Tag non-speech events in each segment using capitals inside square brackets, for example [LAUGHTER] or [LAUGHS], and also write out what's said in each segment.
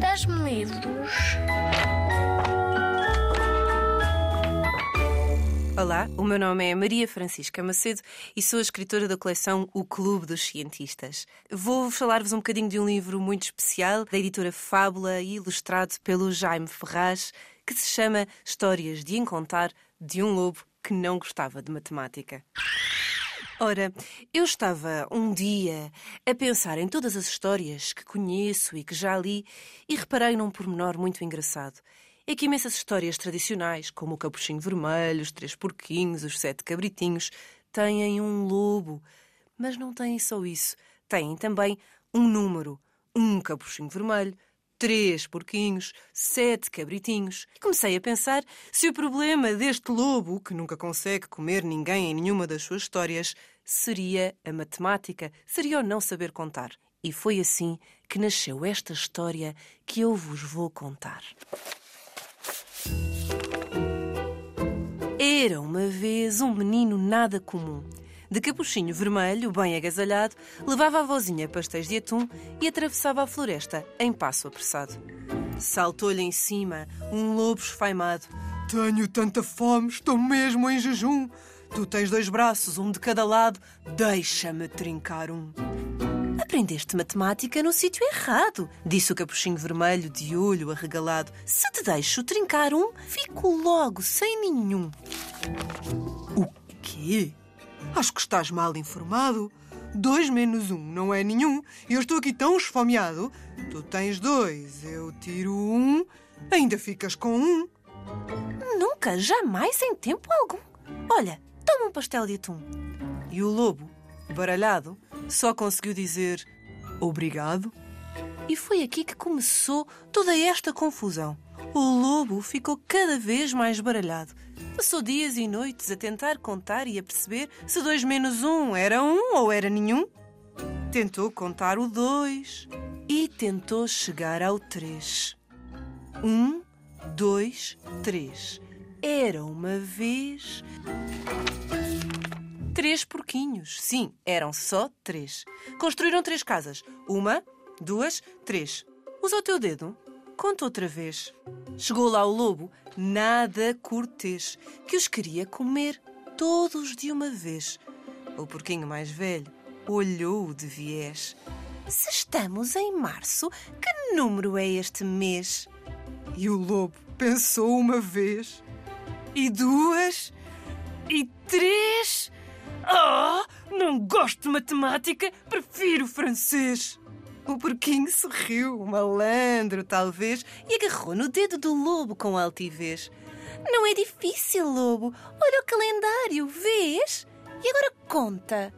Dás-me livros? Olá, o meu nome é Maria Francisca Macedo e sou a escritora da coleção O Clube dos Cientistas. Vou falar-vos um bocadinho de um livro muito especial da editora Fábula e ilustrado pelo Jaime Ferraz, que se chama Histórias de Encontar de um Lobo que não gostava de matemática. Ora, eu estava um dia a pensar em todas as histórias que conheço e que já li e reparei num pormenor muito engraçado é que imensas histórias tradicionais, como o Capuchinho Vermelho, os Três Porquinhos, os Sete Cabritinhos, têm um lobo. Mas não têm só isso. Têm também um número. Um Capuchinho Vermelho, três porquinhos, sete cabritinhos. E comecei a pensar se o problema deste lobo, que nunca consegue comer ninguém em nenhuma das suas histórias, seria a matemática, seria o não saber contar. E foi assim que nasceu esta história que eu vos vou contar. Era uma vez um menino nada comum. De capuchinho vermelho, bem agasalhado, levava a vozinha pastéis de atum e atravessava a floresta em passo apressado. Saltou-lhe em cima um lobo esfaimado. Tenho tanta fome, estou mesmo em jejum. Tu tens dois braços, um de cada lado, deixa-me trincar um. Aprendeste matemática no sítio errado, disse o capuchinho vermelho de olho arregalado. Se te deixo trincar um, fico logo sem nenhum. O quê? Acho que estás mal informado. Dois menos um não é nenhum. E eu estou aqui tão esfomeado. Tu tens dois, eu tiro um, ainda ficas com um. Nunca, jamais, em tempo algum. Olha, toma um pastel de atum. E o lobo, baralhado, só conseguiu dizer obrigado. E foi aqui que começou toda esta confusão. O lobo ficou cada vez mais baralhado. Passou dias e noites a tentar contar e a perceber se dois menos um era um ou era nenhum. Tentou contar o dois e tentou chegar ao três. Um, dois, três. Era uma vez três porquinhos. Sim, eram só três. Construíram três casas. Uma, duas, três. Usa o teu dedo. Conta outra vez. Chegou lá o lobo, nada cortês, que os queria comer todos de uma vez. O porquinho mais velho olhou de viés. Se estamos em março, que número é este mês? E o lobo pensou uma vez, e duas, e três. Ah, oh, não gosto de matemática, prefiro francês. O porquinho sorriu, malandro talvez, e agarrou no dedo do lobo com altivez. Não é difícil, lobo. Olha o calendário, vês? E agora conta.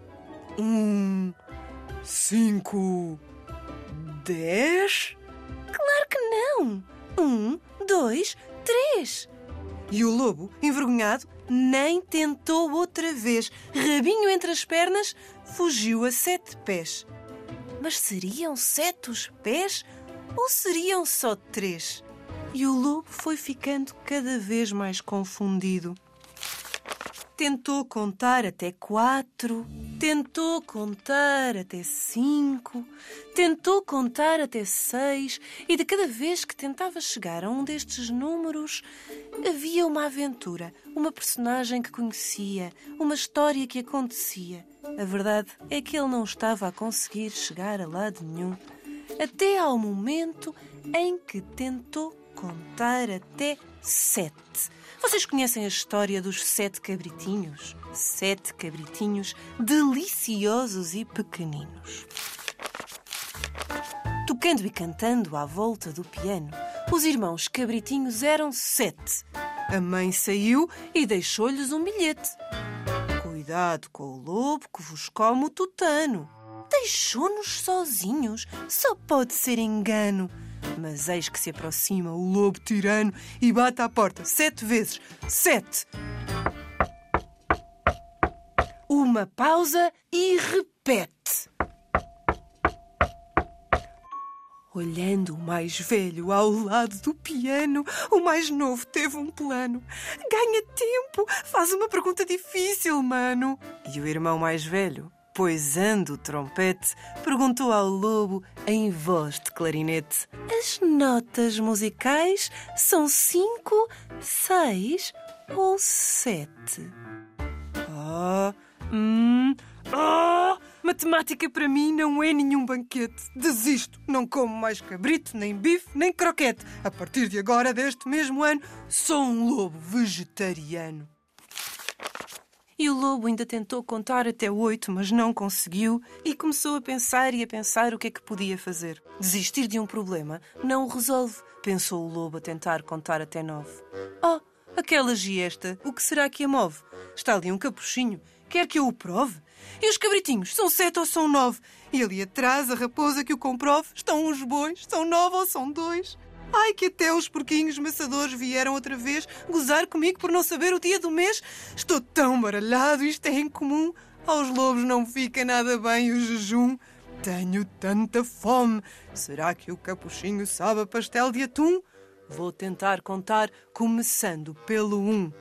Um, cinco, dez? Claro que não. Um, dois, três. E o lobo, envergonhado, nem tentou outra vez. Rabinho entre as pernas, fugiu a sete pés. Mas seriam sete os pés ou seriam só três? E o lobo foi ficando cada vez mais confundido. Tentou contar até quatro, tentou contar até cinco, tentou contar até seis, e de cada vez que tentava chegar a um destes números, havia uma aventura, uma personagem que conhecia, uma história que acontecia. A verdade é que ele não estava a conseguir chegar a lado nenhum, até ao momento em que tentou contar até sete. Vocês conhecem a história dos sete cabritinhos? Sete cabritinhos deliciosos e pequeninos. Tocando e cantando à volta do piano, os irmãos cabritinhos eram sete. A mãe saiu e deixou-lhes um bilhete. Cuidado com o lobo que vos come o tutano. Deixou-nos sozinhos, só pode ser engano. Mas eis que se aproxima o lobo tirano e bate à porta sete vezes. Sete! Uma pausa e repete. Olhando o mais velho ao lado do piano, o mais novo teve um plano. Ganha tempo, faz uma pergunta difícil, mano. E o irmão mais velho poisando o trompete, perguntou ao lobo em voz de clarinete: As notas musicais são cinco, seis ou sete? Ah, hum, ah! Matemática para mim não é nenhum banquete. Desisto. Não como mais cabrito, nem bife, nem croquete. A partir de agora, deste mesmo ano, sou um lobo vegetariano. E o lobo ainda tentou contar até oito, mas não conseguiu e começou a pensar e a pensar o que é que podia fazer. Desistir de um problema não o resolve, pensou o lobo a tentar contar até nove. Oh, aquela giesta, o que será que a move? Está ali um capuchinho. Quer que eu o prove? E os cabritinhos, são sete ou são nove? E ali atrás, a raposa que o comprove, estão os bois, são nove ou são dois? Ai, que até os porquinhos maçadores vieram outra vez gozar comigo por não saber o dia do mês. Estou tão baralhado, isto é incomum. Aos lobos não fica nada bem o jejum. Tenho tanta fome. Será que o capuchinho sabe pastel de atum? Vou tentar contar, começando pelo um.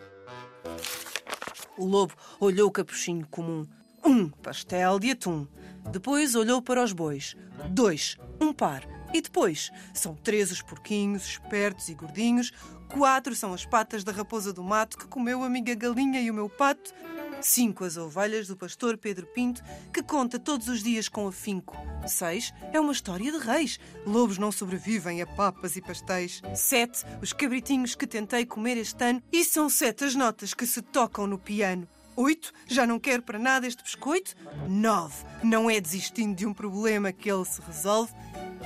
O lobo olhou o capuchinho comum. Um pastel de atum. Depois olhou para os bois. Dois, um par. E depois, são três os porquinhos, espertos e gordinhos. Quatro são as patas da raposa do mato que comeu a amiga galinha e o meu pato. Cinco as ovelhas do pastor Pedro Pinto, que conta todos os dias com afinco. Seis é uma história de reis. Lobos não sobrevivem a papas e pastéis. Sete, os cabritinhos que tentei comer este ano. E são sete as notas que se tocam no piano. Oito, já não quero para nada este biscoito. Nove, não é desistindo de um problema que ele se resolve.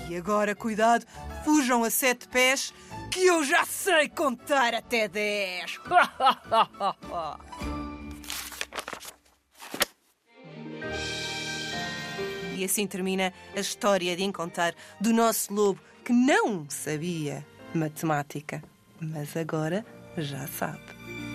E agora, cuidado, fujam a sete pés, que eu já sei contar até dez. [LAUGHS] E assim termina a história de encontrar do nosso lobo que não sabia matemática, mas agora já sabe.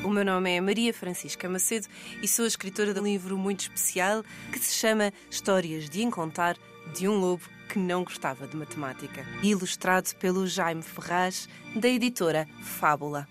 O meu nome é Maria Francisca Macedo e sou a escritora de um livro muito especial que se chama Histórias de Encontrar de um Lobo que não gostava de matemática, ilustrado pelo Jaime Ferraz, da editora Fábula.